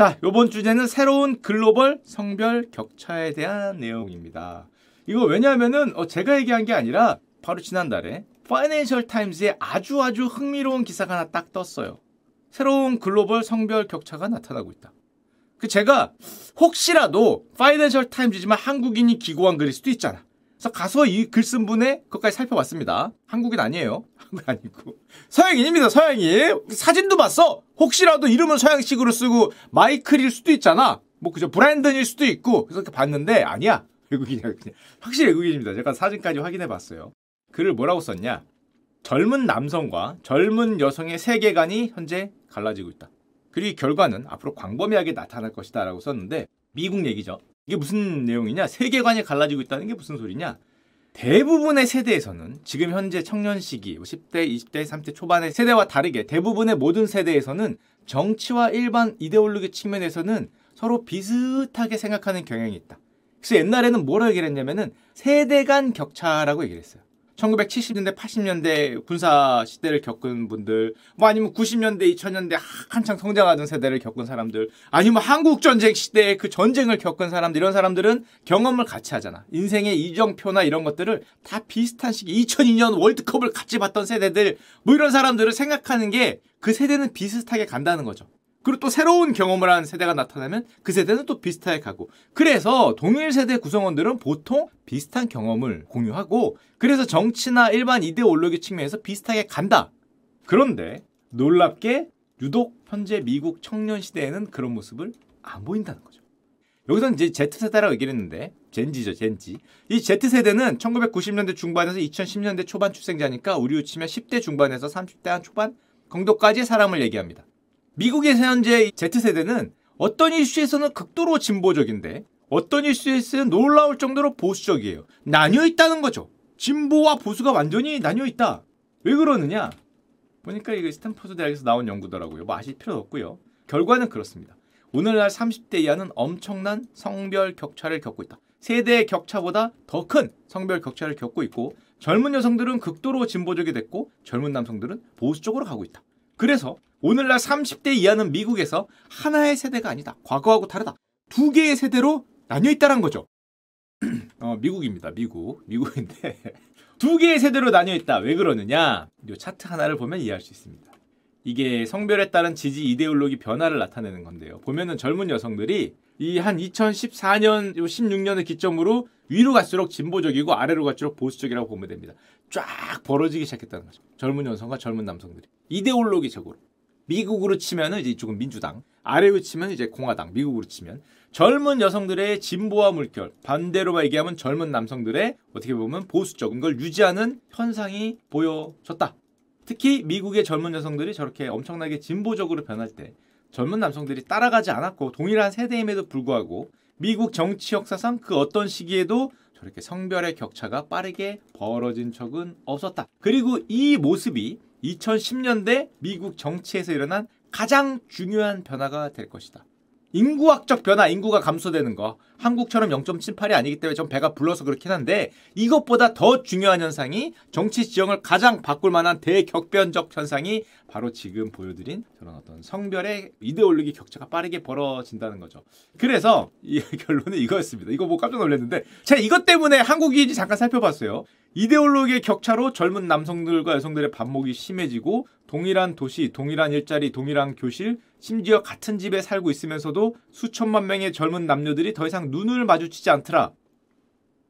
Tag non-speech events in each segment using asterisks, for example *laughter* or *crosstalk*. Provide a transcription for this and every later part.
자, 요번 주제는 새로운 글로벌 성별 격차에 대한 내용입니다. 이거 왜냐하면은 어, 제가 얘기한 게 아니라 바로 지난달에 파이낸셜 타임즈에 아주 아주 흥미로운 기사가 하나 딱 떴어요. 새로운 글로벌 성별 격차가 나타나고 있다. 그 제가 혹시라도 파이낸셜 타임즈지만 한국인이 기고한 글일 수도 있잖아. 그래서 가서 이 글 쓴 분의 것까지 살펴봤습니다. 한국인 아니에요. *laughs* 한국 아니고 서양인입니다. 서양인 사진도 봤어. 혹시라도 이름은 서양식으로 쓰고 마이클일 수도 있잖아. 뭐 그저 브랜든일 수도 있고 그래서 봤는데 아니야. *laughs* 외국인이야. 그냥 확실히 외국인입니다. 제가 사진까지 확인해 봤어요. 글을 뭐라고 썼냐? 젊은 남성과 젊은 여성의 세계관이 현재 갈라지고 있다. 그리고 결과는 앞으로 광범위하게 나타날 것이다 라고 썼는데 미국 얘기죠. 이게 무슨 내용이냐? 세계관이 갈라지고 있다는 게 무슨 소리냐? 대부분의 세대에서는 지금 현재 청년 시기 10대, 20대, 30대 초반의 세대와 다르게 대부분의 모든 세대에서는 정치와 일반 이데올로기 측면에서는 서로 비슷하게 생각하는 경향이 있다. 그래서 옛날에는 뭐라 얘기를 했냐면은 세대 간 격차라고 얘기를 했어요. 1970년대, 80년대 군사 시대를 겪은 분들, 뭐 아니면 90년대, 2000년대 한창 성장하던 세대를 겪은 사람들, 아니면 한국 전쟁 시대에 그 전쟁을 겪은 사람들, 이런 사람들은 경험을 같이 하잖아. 인생의 이정표나 이런 것들을 다 비슷한 시기, 2002년 월드컵을 같이 봤던 세대들, 뭐 이런 사람들을 생각하는 게 그 세대는 비슷하게 간다는 거죠. 그리고 또 새로운 경험을 한 세대가 나타나면 그 세대는 또 비슷하게 가고 그래서 동일 세대 구성원들은 보통 비슷한 경험을 공유하고 그래서 정치나 일반 이데올로기 측면에서 비슷하게 간다. 그런데 놀랍게 유독 현재 미국 청년 시대에는 그런 모습을 안 보인다는 거죠. 여기서 이제 Z세대라고 얘기를 했는데 젠지죠, 젠지. 이 Z세대는 1990년대 중반에서 2010년대 초반 출생자니까 우리로 치면 10대 중반에서 30대 한 초반 정도까지의 사람을 얘기합니다. 미국에서 현재 Z세대는 어떤 이슈에서는 극도로 진보적인데 어떤 이슈에서는 놀라울 정도로 보수적이에요. 나뉘어 있다는 거죠. 진보와 보수가 완전히 나뉘어 있다. 왜 그러느냐? 보니까 이게 스탠퍼드 대학에서 나온 연구더라고요. 뭐 아실 필요 없고요. 결과는 그렇습니다. 오늘날 30대 이하는 엄청난 성별 격차를 겪고 있다. 세대의 격차보다 더 큰 성별 격차를 겪고 있고 젊은 여성들은 극도로 진보적이 됐고 젊은 남성들은 보수 적으로 가고 있다. 그래서 오늘날 30대 이하는 미국에서 하나의 세대가 아니다. 과거하고 다르다. 두 개의 세대로 나뉘어 있다는 거죠. *clears throat* 어, 미국입니다. 미국. 미국인데 *laughs* 두 개의 세대로 나뉘어 있다. 왜 그러느냐? 이 차트 하나를 보면 이해할 수 있습니다. 이게 성별에 따른 지지 이데올로기 변화를 나타내는 건데요. 보면은 젊은 여성들이 이 한 2014년, 16년을 기점으로 위로 갈수록 진보적이고 아래로 갈수록 보수적이라고 보면 됩니다. 쫙 벌어지기 시작했다는 거죠. 젊은 여성과 젊은 남성들이 이데올로기적으로 미국으로 치면은 이제 이쪽은 민주당, 아래로 치면 이제 공화당, 미국으로 치면 젊은 여성들의 진보와 물결, 반대로 얘기하면 젊은 남성들의 어떻게 보면 보수적인 걸 유지하는 현상이 보여졌다. 특히 미국의 젊은 여성들이 저렇게 엄청나게 진보적으로 변할 때 젊은 남성들이 따라가지 않았고 동일한 세대임에도 불구하고 미국 정치 역사상 그 어떤 시기에도 저렇게 성별의 격차가 빠르게 벌어진 적은 없었다. 그리고 이 모습이 2010년대 미국 정치에서 일어난 가장 중요한 변화가 될 것이다. 인구학적 변화, 인구가 감소되는 거. 한국처럼 0.78이 아니기 때문에 좀 배가 불러서 그렇긴 한데 이것보다 더 중요한 현상이 정치 지형을 가장 바꿀 만한 대격변적 현상이 바로 지금 보여드린 그런 어떤 성별의 이데올로기 격차가 빠르게 벌어진다는 거죠. 그래서 이 *laughs* 결론은 이거였습니다. 이거 뭐 깜짝 놀랐는데 제가 이것 때문에 한국인지 잠깐 살펴봤어요. 이데올로기의 격차로 젊은 남성들과 여성들의 반목이 심해지고 동일한 도시, 동일한 일자리, 동일한 교실, 심지어 같은 집에 살고 있으면서도 수천만 명의 젊은 남녀들이 더 이상 눈을 마주치지 않더라.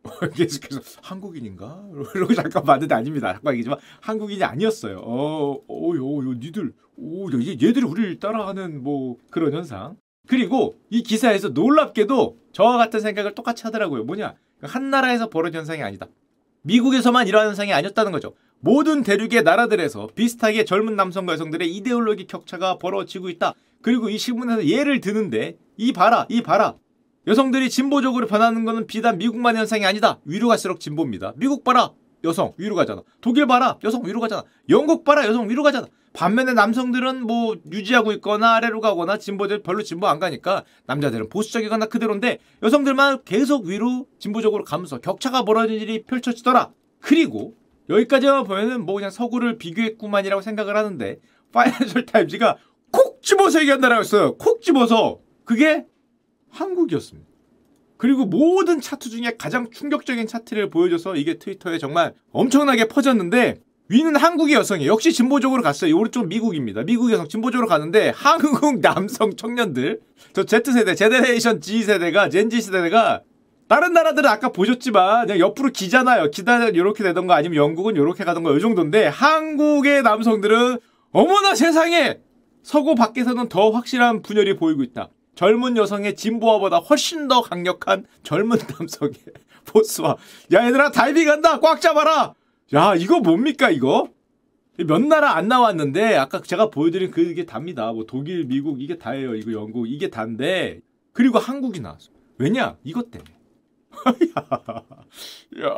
*laughs* 계속해서 한국인인가? 이러고 잠깐 봤는데 아닙니다. 잠깐 얘기지만 한국인이 아니었어요. 어, 어, 요, 요, 니들, 오, 얘들이 우리를 따라하는 뭐 그런 현상. 그리고 이 기사에서 놀랍게도 저와 같은 생각을 똑같이 하더라고요. 뭐냐? 한 나라에서 벌어진 현상이 아니다. 미국에서만 이러한 현상이 아니었다는 거죠. 모든 대륙의 나라들에서 비슷하게 젊은 남성과 여성들의 이데올로기 격차가 벌어지고 있다. 그리고 이 신문에서 예를 드는데 이 봐라 이 봐라 여성들이 진보적으로 변하는 것은 비단 미국만 현상이 아니다. 위로 갈수록 진보입니다. 미국 봐라 여성 위로 가잖아. 독일 봐라 여성 위로 가잖아. 영국 봐라 여성 위로 가잖아. 반면에 남성들은 뭐 유지하고 있거나 아래로 가거나 진보들 별로 진보 안 가니까 남자들은 보수적이거나 그대로인데 여성들만 계속 위로 진보적으로 가면서 격차가 벌어진 일이 펼쳐지더라. 그리고 여기까지만 보면은 뭐 그냥 서구를 비교했구만이라고 생각을 하는데 파이낸셜 타임즈가 콕 집어서 얘기한다라고 했어요. 콕 집어서 그게 한국이었습니다. 그리고 모든 차트 중에 가장 충격적인 차트를 보여줘서 이게 트위터에 정말 엄청나게 퍼졌는데 위는 한국의 여성이에요. 역시 진보적으로 갔어요. 오른쪽 미국입니다. 미국 여성 진보적으로 가는데 한국 남성 청년들 저 Z세대, 제네레이션 G세대가 젠지 세대가 다른 나라들은 아까 보셨지만 그냥 옆으로 기잖아요. 기다 이렇게 되던가 아니면 영국은 이렇게 가던가 이 정도인데 한국의 남성들은 어머나 세상에 서구 밖에서는 더 확실한 분열이 보이고 있다. 젊은 여성의 진보화보다 훨씬 더 강력한 젊은 *laughs* 남성의 보스와 야 얘들아 다이빙 한다 꽉 잡아라 야 이거 뭡니까 이거? 몇 나라 안 나왔는데 아까 제가 보여드린 그게 답니다. 뭐 독일 미국 이게 다예요. 이거 영국 이게 다인데 그리고 한국이 나왔어 왜냐? 이것 때문에. *laughs* 야,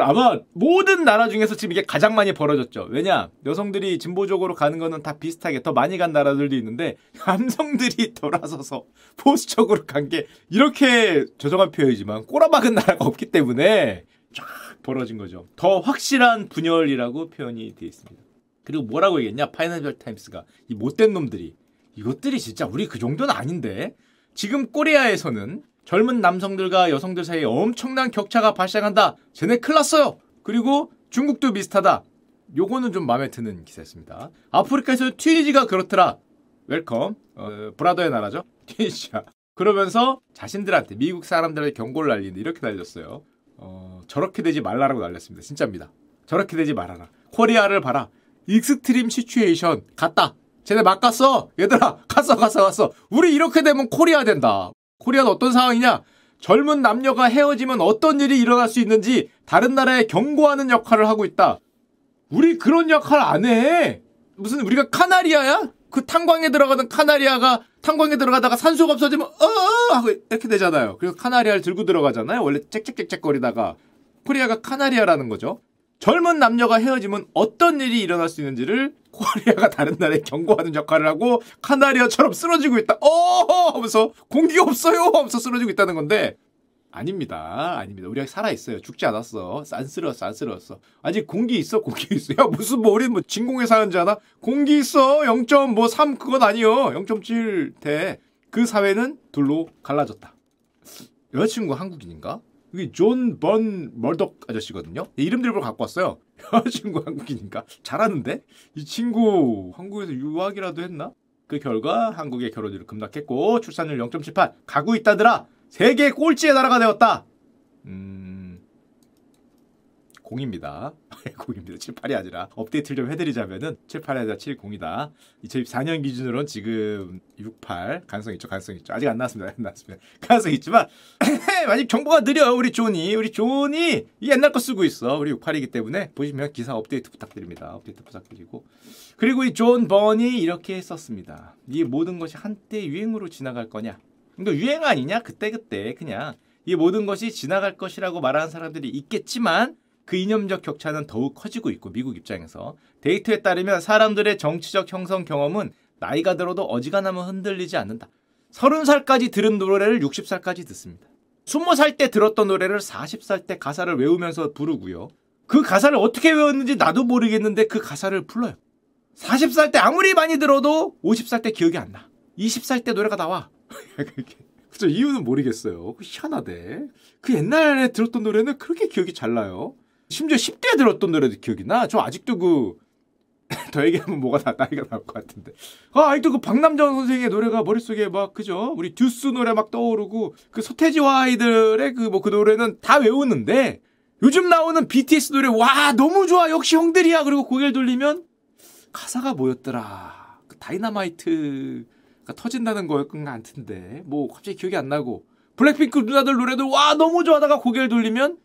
아마 모든 나라 중에서 지금 이게 가장 많이 벌어졌죠. 왜냐? 여성들이 진보적으로 가는 거는 다 비슷하게 더 많이 간 나라들도 있는데 *laughs* 남성들이 돌아서서 보수적으로 간 게 이렇게 조정한 표현이지만 꼬라박은 나라가 없기 때문에 쫙 벌어진 거죠. 더 확실한 분열이라고 표현이 되어 있습니다. 그리고 뭐라고 얘기했냐? 파이낸셜 타임스가 이 못된 놈들이 이것들이 진짜 우리 그 정도는 아닌데 지금 코리아에서는 젊은 남성들과 여성들 사이에 엄청난 격차가 발생한다. 쟤네 큰일 났어요. 그리고 중국도 비슷하다. 요거는 좀 마음에 드는 기사였습니다. 아프리카에서 튀니지가 그렇더라. welcome. 어, brother의 나라죠. *laughs* 튀니지야. 그러면서 자신들한테 미국 사람들의 경고를 날리는데 이렇게 날렸어요. 어, 저렇게 되지 말라라고 날렸습니다. 진짜입니다. 저렇게 되지 말아라. 코리아를 봐라. extreme situation 갔다. 쟤네 막 갔어. 얘들아 갔어 갔어 갔어. 우리 이렇게 되면 코리아 된다. 코리아는 어떤 상황이냐? 젊은 남녀가 헤어지면 어떤 일이 일어날 수 있는지 다른 나라에 경고하는 역할을 하고 있다. 우리 그런 역할 안 해. 무슨 우리가 카나리아야? 그 탄광에 들어가는 카나리아가 탄광에 들어가다가 산소가 없어지면 어 하고 이렇게 되잖아요. 그래서 카나리아를 들고 들어가잖아요. 원래 짹짹짹짹거리다가 코리아가 카나리아라는 거죠. 젊은 남녀가 헤어지면 어떤 일이 일어날 수 있는지를 코리아가 다른 나라에 경고하는 역할을 하고 카나리아처럼 쓰러지고 있다. 어 하면서 공기가 없어요 하면서 쓰러지고 있다는 건데 아닙니다. 아닙니다. 우리가 살아있어요. 죽지 않았어. 싼스러웠어, 싼스러웠어. 아직 공기 있어, 공기 있어. 야, 무슨 뭐, 우리 뭐, 진공에 사는지 아나? 공기 있어. 0.3 뭐 그건 아니요. 0.7 대. 그 사회는 둘로 갈라졌다. 여자친구 한국인인가? 이게 존번 멀덕 아저씨거든요. 이름들 보러 갖고 왔어요. *laughs* 여자친구 한국인인가? 잘하는데? 이 친구 한국에서 유학이라도 했나? 그 결과 한국의 결혼율을 급락했고 출산율 0.78 가고 있다더라. 세계 꼴찌의 나라가 되었다. 음... 공입니다. *laughs* 공입니다. 7, 8이 아니라 업데이트를 좀 해드리자면은 7, 8이 아니라 7, 0이다. 2024년 기준으로는 지금 6, 8 가능성 있죠. 가능성 있죠. 아직 안 나왔습니다. *laughs* 안 나왔습니다. 가능성 있지만 *laughs* 아직 정보가 느려 우리 존이 우리 존이 옛날 거 쓰고 있어. 우리 6, 8이기 때문에 보시면 기사 업데이트 부탁드립니다. 업데이트 부탁드리고 그리고 이 존 번이 이렇게 썼습니다. 이 모든 것이 한때 유행으로 지나갈 거냐? 이거 유행 아니냐? 그때그때 그냥 이 모든 것이 지나갈 것이라고 말하는 사람들이 있겠지만 그 이념적 격차는 더욱 커지고 있고 미국 입장에서 데이터에 따르면 사람들의 정치적 형성 경험은 나이가 들어도 어지간하면 흔들리지 않는다. 30살까지 들은 노래를 60살까지 듣습니다. 20살 때 들었던 노래를 40살 때 가사를 외우면서 부르고요. 그 가사를 어떻게 외웠는지 나도 모르겠는데 그 가사를 불러요. 40살 때 아무리 많이 들어도 50살 때 기억이 안 나. 20살 때 노래가 나와. 그쵸 이유는 모르겠어요. 그 희한하대. 그 옛날에 들었던 노래는 그렇게 기억이 잘 나요. 심지어 10대에 들었던 노래도 기억이 나. 저 아직도 그, *laughs* 더 얘기하면 뭐가 나, 나이가 나올 것 같은데. 아, 아직도 그 박남정 선생의 노래가 머릿속에 막, 그죠? 우리 듀스 노래 막 떠오르고, 그 서태지와 아이들의 그 뭐 그 노래는 다 외우는데, 요즘 나오는 BTS 노래, 와, 너무 좋아. 역시 형들이야. 그리고 고개를 돌리면, 가사가 뭐였더라. 그 다이나마이트가 터진다는 거였던 같은데, 뭐 갑자기 기억이 안 나고, 블랙핑크 누나들 노래들, 와, 너무 좋아하다가 고개를 돌리면,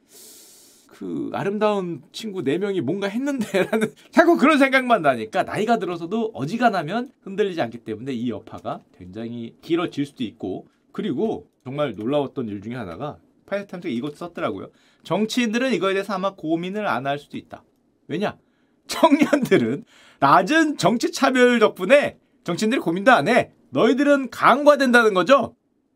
그 아름다운 친구 네 명이 뭔가 했는데라는 *laughs* 자꾸 그런 생각만 나니까 나이가 들어서도 어지간하면 흔들리지 않기 때문에 이 여파가 굉장히 길어질 수도 있고 그리고 정말 놀라웠던 일 중에 하나가 파이낸셜 타임스가 이것 썼더라고요. 정치인들은 이거에 대해서 아마 고민을 안 할 수도 있다. 왜냐? 청년들은 낮은 정치 참여 덕분에 정치인들이 고민도 안 해. 너희들은 강화된다는 거죠?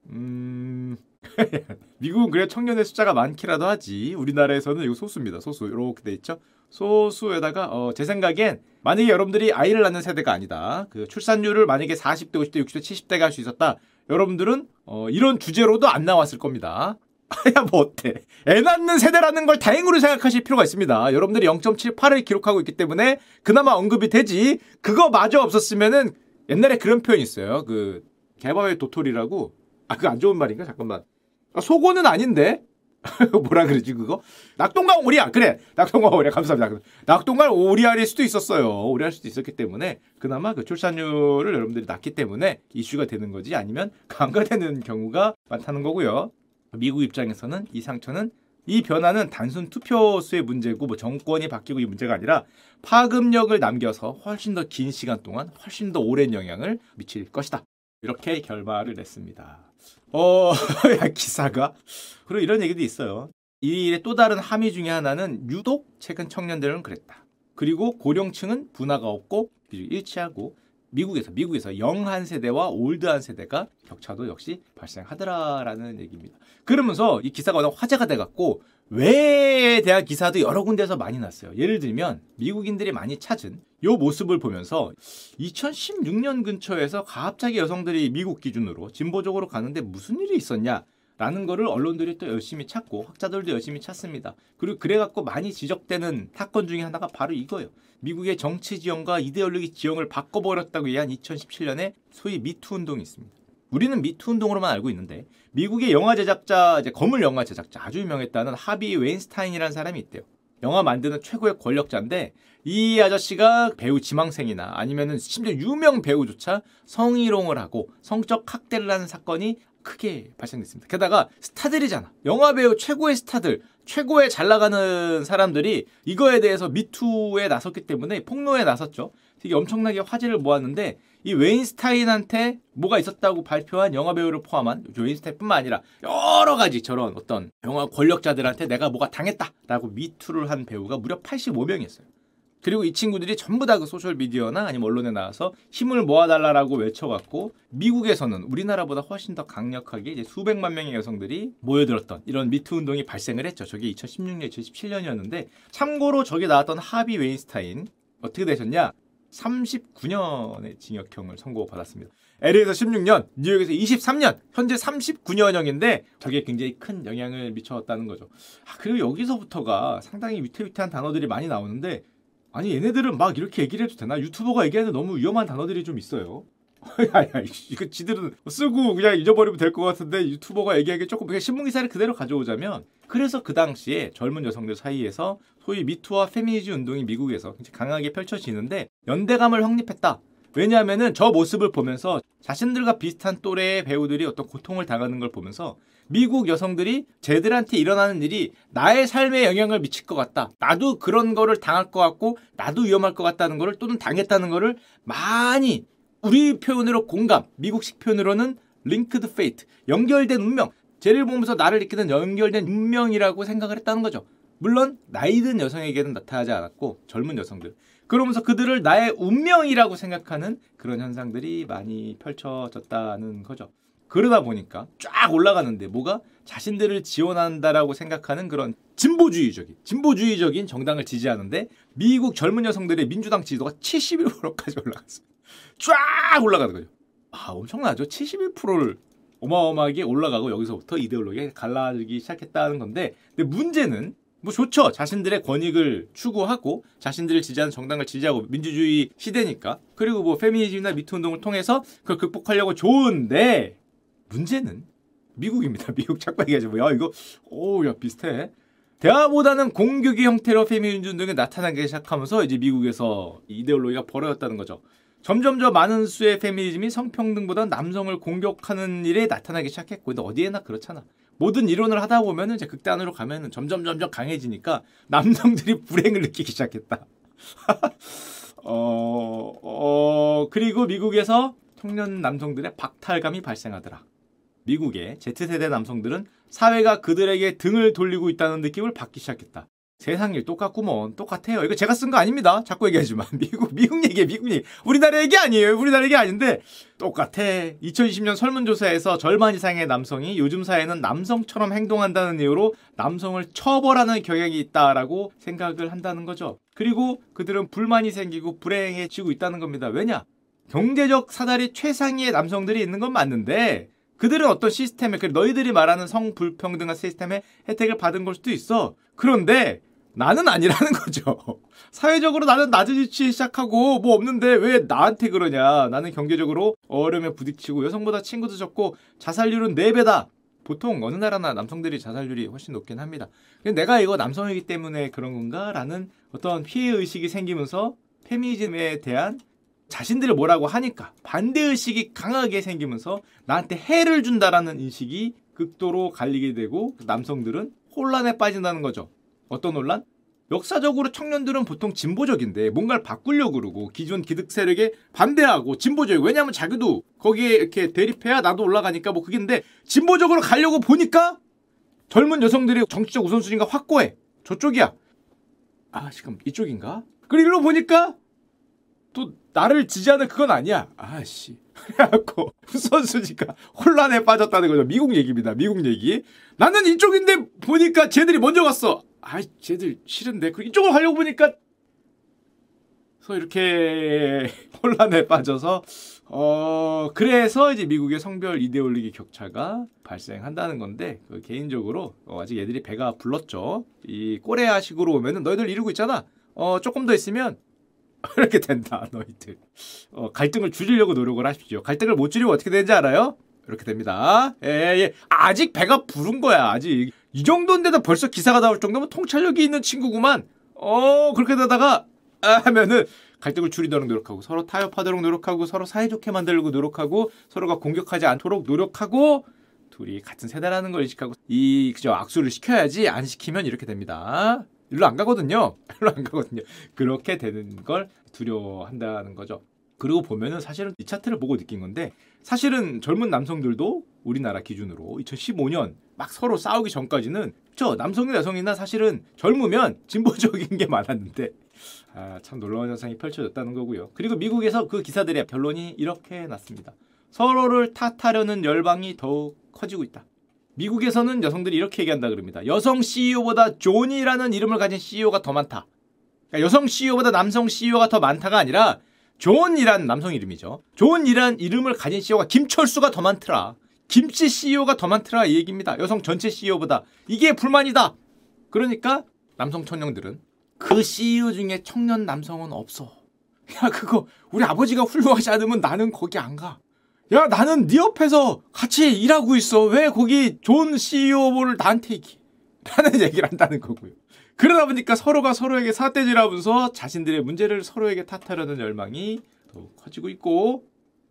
음... *laughs* 미국은 그래 청년의 숫자가 많기라도 하지 우리나라에서는 이거 소수입니다 소수 이렇게 돼 있죠 소수에다가 어, 제 생각엔 만약에 여러분들이 아이를 낳는 세대가 아니다 그 출산율을 만약에 40대 50대 60대 70대가 할 수 있었다 여러분들은 어, 이런 주제로도 안 나왔을 겁니다. *laughs* 야, 뭐 어때? 애 낳는 세대라는 걸 다행으로 생각하실 필요가 있습니다. 여러분들이 0.78을 기록하고 있기 때문에 그나마 언급이 되지. 그거 마저 없었으면은 옛날에 그런 표현이 있어요. 그 개밥의 도토리라고. 아, 그거 안 좋은 말인가? 잠깐만. 아, 속어는 아닌데? *laughs* 뭐라 그러지 그거? 낙동강 오리알 그래 낙동강 오리알 감사합니다 낙동강 오리알일 수도 있었어요 오리알 수도 있었기 때문에 그나마 그 출산율을 여러분들이 낮기 때문에 이슈가 되는 거지 아니면 *laughs* 강화되는 경우가 많다는 거고요 미국 입장에서는 이 상처는 이 변화는 단순 투표수의 문제고 뭐 정권이 바뀌고 이 문제가 아니라 파급력을 남겨서 훨씬 더 긴 시간 동안 훨씬 더 오랜 영향을 미칠 것이다 이렇게 결말을 냈습니다. 어, *laughs* 야, 기사가. 그리고 이런 얘기도 있어요. 이 일의 또 다른 함의 중에 하나는 유독 최근 청년들은 그랬다. 그리고 고령층은 분화가 없고 일치하고 미국에서 미국에서 영한 세대와 올드한 세대가 격차도 역시 발생하더라라는 얘기입니다. 그러면서 이 기사가 워낙 화제가 돼갖고 왜에 대한 기사도 여러 군데서 많이 났어요. 예를 들면 미국인들이 많이 찾은 요 모습을 보면서 2016년 근처에서 갑자기 여성들이 미국 기준으로 진보적으로 가는데 무슨 일이 있었냐? 라는 거를 언론들이 또 열심히 찾고 학자들도 열심히 찾습니다. 그리고 그래갖고 많이 지적되는 사건 중에 하나가 바로 이거예요. 미국의 정치 지형과 이데올로기 지형을 바꿔버렸다고 얘기한 2017년에 소위 미투 운동이 있습니다. 우리는 미투 운동으로만 알고 있는데 미국의 영화 제작자 이제 거물 영화 제작자 아주 유명했다는 하비 웨인스타인이라는 사람이 있대요. 영화 만드는 최고의 권력자인데 이 아저씨가 배우 지망생이나 아니면은 심지어 유명 배우조차 성희롱을 하고 성적 학대를 하는 사건이 크게 발생됐습니다. 게다가 스타들이잖아. 영화 배우 최고의 스타들, 최고의 잘 나가는 사람들이 이거에 대해서 미투에 나섰기 때문에 폭로에 나섰죠. 되게 엄청나게 화제를 모았는데 이 웨인스타인한테 뭐가 있었다고 발표한 영화 배우를 포함한 웨인스타인뿐만 아니라 여러 가지 저런 어떤 영화 권력자들한테 내가 뭐가 당했다라고 미투를 한 배우가 무려 85명이었어요. 그리고 이 친구들이 전부 다 그 소셜 미디어나 아니면 언론에 나와서 힘을 모아달라라고 외쳐갖고 미국에서는 우리나라보다 훨씬 더 강력하게 이제 수백만 명의 여성들이 모여들었던 이런 미투 운동이 발생을 했죠. 저게 2016년, 2017년이었는데 참고로 저기 나왔던 하비 웨인스타인 어떻게 되셨냐? 39년의 징역형을 선고받았습니다. LA에서 16년, 뉴욕에서 23년, 현재 39년형인데 저게 굉장히 큰 영향을 미쳤다는 거죠. 아, 그리고 여기서부터가 상당히 위태위태한 단어들이 많이 나오는데 아니 얘네들은 막 이렇게 얘기를 해도 되나? 유튜버가 얘기하는 너무 위험한 단어들이 좀 있어요. *laughs* 야야 이거 지들은 쓰고 그냥 잊어버리면 될 것 같은데 유튜버가 얘기하기 조금 그냥 신문 기사를 그대로 가져오자면 그래서 그 당시에 젊은 여성들 사이에서 소위 미투와 페미니즘 운동이 미국에서 강하게 펼쳐지는데 연대감을 확립했다. 왜냐하면은 저 모습을 보면서 자신들과 비슷한 또래의 배우들이 어떤 고통을 당하는 걸 보면서 미국 여성들이 쟤들한테 일어나는 일이 나의 삶에 영향을 미칠 것 같다. 나도 그런 거를 당할 것 같고 나도 위험할 것 같다는 거를 또는 당했다는 거를 많이 우리 표현으로 공감, 미국식 표현으로는 linked fate, 연결된 운명. 쟤를 보면서 나를 이끄는 연결된 운명이라고 생각을 했다는 거죠. 물론 나이 든 여성에게는 나타나지 않았고 젊은 여성들. 그러면서 그들을 나의 운명이라고 생각하는 그런 현상들이 많이 펼쳐졌다는 거죠. 그러다 보니까 쫙 올라가는데 뭐가 자신들을 지원한다라고 생각하는 그런 진보주의적인 진보주의적인 정당을 지지하는데 미국 젊은 여성들의 민주당 지지도가 71%까지 올라갔어요. 쫙 올라가는 거죠. 아 엄청나죠. 71%를 어마어마하게 올라가고 여기서부터 이데올로기가 갈라지기 시작했다는 건데 근데 문제는 뭐 좋죠. 자신들의 권익을 추구하고 자신들을 지지하는 정당을 지지하고 민주주의 시대니까 그리고 뭐 페미니즘이나 미투 운동을 통해서 그걸 극복하려고 좋은데 문제는 미국입니다. *laughs* 미국 자꾸 얘기하죠. 뭐, 야, 이거, 오, 야, 비슷해. 대화보다는 공격의 형태로 페미니즘 운동이 나타나기 시작하면서 이제 미국에서 이데올로기가 벌어졌다는 거죠. 점점 더 많은 수의 페미니즘이 성평등보다 남성을 공격하는 일에 나타나기 시작했고, 근데 어디에나 그렇잖아. 모든 이론을 하다 보면은 이제 극단으로 가면은 점점 점점 강해지니까 남성들이 *laughs* 불행을 느끼기 시작했다. *laughs* 어, 어, 그리고 미국에서 청년 남성들의 박탈감이 발생하더라. 미국의 Z세대 남성들은 사회가 그들에게 등을 돌리고 있다는 느낌을 받기 시작했다. 세상 일 똑같구먼. 똑같아요. 이거 제가 쓴 거 아닙니다. 자꾸 얘기하지만. *laughs* 미국, 미국 얘기에 미국 얘기. 우리나라 얘기 아니에요. 우리나라 얘기 아닌데. 똑같아. 2020년 설문조사에서 절반 이상의 남성이 요즘 사회는 남성처럼 행동한다는 이유로 남성을 처벌하는 경향이 있다라고 생각을 한다는 거죠. 그리고 그들은 불만이 생기고 불행해지고 있다는 겁니다. 왜냐? 경제적 사다리 최상위의 남성들이 있는 건 맞는데 그들은 어떤 시스템에 그 너희들이 말하는 성불평등한 시스템의 혜택을 받은 걸 수도 있어. 그런데 나는 아니라는 *laughs* 거죠. 사회적으로 나는 낮은 위치에 시작하고 뭐 없는데 왜 나한테 그러냐. 나는 경제적으로 어려움에 부딪히고 여성보다 친구도 적고 자살률은 4배다. 보통 어느 나라나 남성들이 자살률이 훨씬 높긴 합니다. 내가 이거 남성이기 때문에 그런 건가? 라는 어떤 피해 의식이 생기면서 페미니즘에 대한 자신들을 뭐라고 하니까 반대의식이 강하게 생기면서 나한테 해를 준다라는 인식이 극도로 갈리게 되고 남성들은 혼란에 빠진다는 거죠. 어떤 혼란? 역사적으로 청년들은 보통 진보적인데 뭔가를 바꾸려고 그러고 기존 기득 세력에 반대하고 진보적 왜냐하면 자기도 거기에 이렇게 대립해야 나도 올라가니까 뭐 그게인데 진보적으로 가려고 보니까 젊은 여성들의 정치적 우선순위가 확고해 저쪽이야 아 지금 이쪽인가 그리고 보니까 또 나를 지지하는 그건 아니야 아씨 *laughs* 그래갖고 우선순위가 혼란에 빠졌다는 거죠 미국 얘기입니다 미국 얘기 나는 이쪽인데 보니까 쟤들이 먼저 갔어 아, 쟤들 싫은데. 그 이쪽으로 가려고 보니까 그래서 이렇게 *laughs* 혼란에 빠져서 어 그래서 이제 미국의 성별 이데올로기 격차가 발생한다는 건데 그 개인적으로 어, 아직 애들이 배가 불렀죠. 이 꼬레아식으로 오면은 너희들 이러고 있잖아. 어 조금 더 있으면 *laughs* 이렇게 된다 너희들. 어 갈등을 줄이려고 노력을 하십시오. 갈등을 못 줄이면 어떻게 되는지 알아요? 이렇게 됩니다. 예, 예. 아직 배가 부른 거야. 아직 이 정도인데도 벌써 기사가 나올 정도면 통찰력이 있는 친구구만. 어, 그렇게 되다가, 아, 하면은 갈등을 줄이도록 노력하고, 서로 타협하도록 노력하고, 서로 사이좋게 만들고 노력하고, 서로가 공격하지 않도록 노력하고, 둘이 같은 세대라는 걸 인식하고, 이, 그죠, 악수를 시켜야지, 안 시키면 이렇게 됩니다. 일로 안 가거든요. *laughs* 일로 안 가거든요. 그렇게 되는 걸 두려워한다는 거죠. 그리고 보면은 사실은 이 차트를 보고 느낀 건데 사실은 젊은 남성들도 우리나라 기준으로 2015년 막 서로 싸우기 전까지는 저 남성이나 여성이나 사실은 젊으면 진보적인 게 많았는데 아, 참 놀라운 현상이 펼쳐졌다는 거고요. 그리고 미국에서 그 기사들의 결론이 이렇게 났습니다. 서로를 탓하려는 열망이 더욱 커지고 있다. 미국에서는 여성들이 이렇게 얘기한다 그럽니다. 여성 CEO보다 존이라는 이름을 가진 CEO가 더 많다. 그러니까 여성 CEO보다 남성 CEO가 더 많다가 아니라 존이란 남성 이름이죠. 존이란 이름을 가진 CEO가 김철수가 더 많더라. 김씨 CEO가 더 많더라 이 얘기입니다. 여성 전체 CEO보다. 이게 불만이다. 그러니까 남성 청년들은 그 CEO 중에 청년 남성은 없어. 야 그거 우리 아버지가 훌륭하지 않으면 나는 거기 안 가. 야 나는 네 옆에서 같이 일하고 있어. 왜 거기 좋은 CEO를 나한테 얘기 라는 얘기를 한다는 거고요. 그러다 보니까 서로가 서로에게 사태질하면서 자신들의 문제를 서로에게 탓하려는 열망이 더 커지고 있고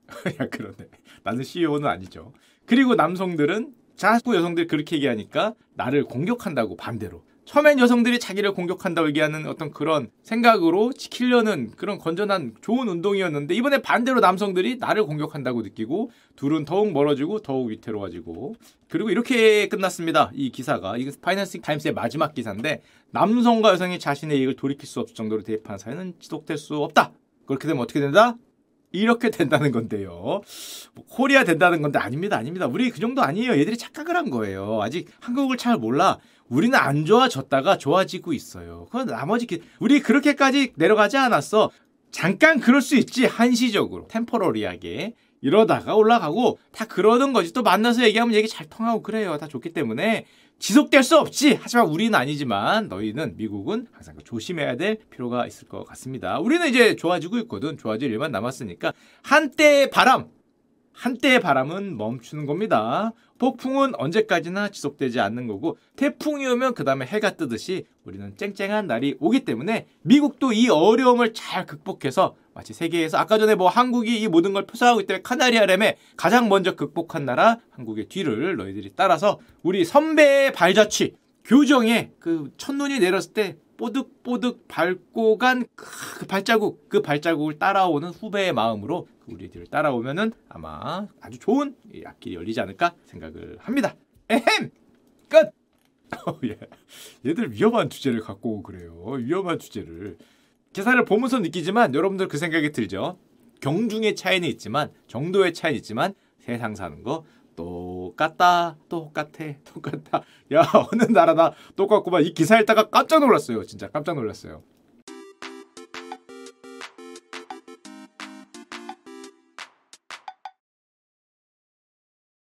*laughs* 야 그러네 나는 CEO는 아니죠 그리고 남성들은 자꾸 여성들이 그렇게 얘기하니까 나를 공격한다고 반대로 처음엔 여성들이 자기를 공격한다고 얘기하는 어떤 그런 생각으로 지키려는 그런 건전한 좋은 운동이었는데 이번에 반대로 남성들이 나를 공격한다고 느끼고 둘은 더욱 멀어지고 더욱 위태로워지고 그리고 이렇게 끝났습니다. 이 기사가 이게 파이낸싱 타임스의 마지막 기사인데 남성과 여성이 자신의 이익을 돌이킬 수 없을 정도로 대입한 사회는 지속될 수 없다. 그렇게 되면 어떻게 된다? 이렇게 된다는 건데요. 뭐 코리아 된다는 건데 아닙니다. 아닙니다. 우리 그 정도 아니에요. 얘들이 착각을 한 거예요. 아직 한국을 잘 몰라. 우리는 안 좋아졌다가 좋아지고 있어요. 그건 나머지 우리 그렇게까지 내려가지 않았어. 잠깐 그럴 수 있지 한시적으로 템포러리하게 이러다가 올라가고 다 그러는 거지. 또 만나서 얘기하면 얘기 잘 통하고 그래요. 다 좋기 때문에 지속될 수 없지 하지만 우리는 아니지만 너희는 미국은 항상 조심해야 될 필요가 있을 것 같습니다. 우리는 이제 좋아지고 있거든. 좋아질 일만 남았으니까 한때의 바람 한때의 바람은 멈추는 겁니다. 폭풍은 언제까지나 지속되지 않는 거고 태풍이 오면 그 다음에 해가 뜨듯이 우리는 쨍쨍한 날이 오기 때문에 미국도 이 어려움을 잘 극복해서 마치 세계에서 아까 전에 뭐 한국이 이 모든 걸 표사하고 있다면 카나리아램에 가장 먼저 극복한 나라 한국의 뒤를 너희들이 따라서 우리 선배의 발자취 교정에 그 첫눈이 내렸을 때 뽀득뽀득 밟고 간 그 발자국, 그 발자국을 따라오는 후배의 마음으로 우리들을 따라오면은 아마 아주 좋은 앞길이 열리지 않을까 생각을 합니다. 에헴! 끝! *laughs* 어, 예. 얘들 위험한 주제를 갖고 그래요. 위험한 주제를. 기사를 보면서 느끼지만 여러분들 그 생각이 들죠. 경중의 차이는 있지만 정도의 차이는 있지만 세상 사는 거 똑같다 똑같아 *laughs* 똑같다. 야 어느 나라나 똑같구만. 이 기사 읽다가 깜짝 놀랐어요 진짜. 깜짝 놀랐어요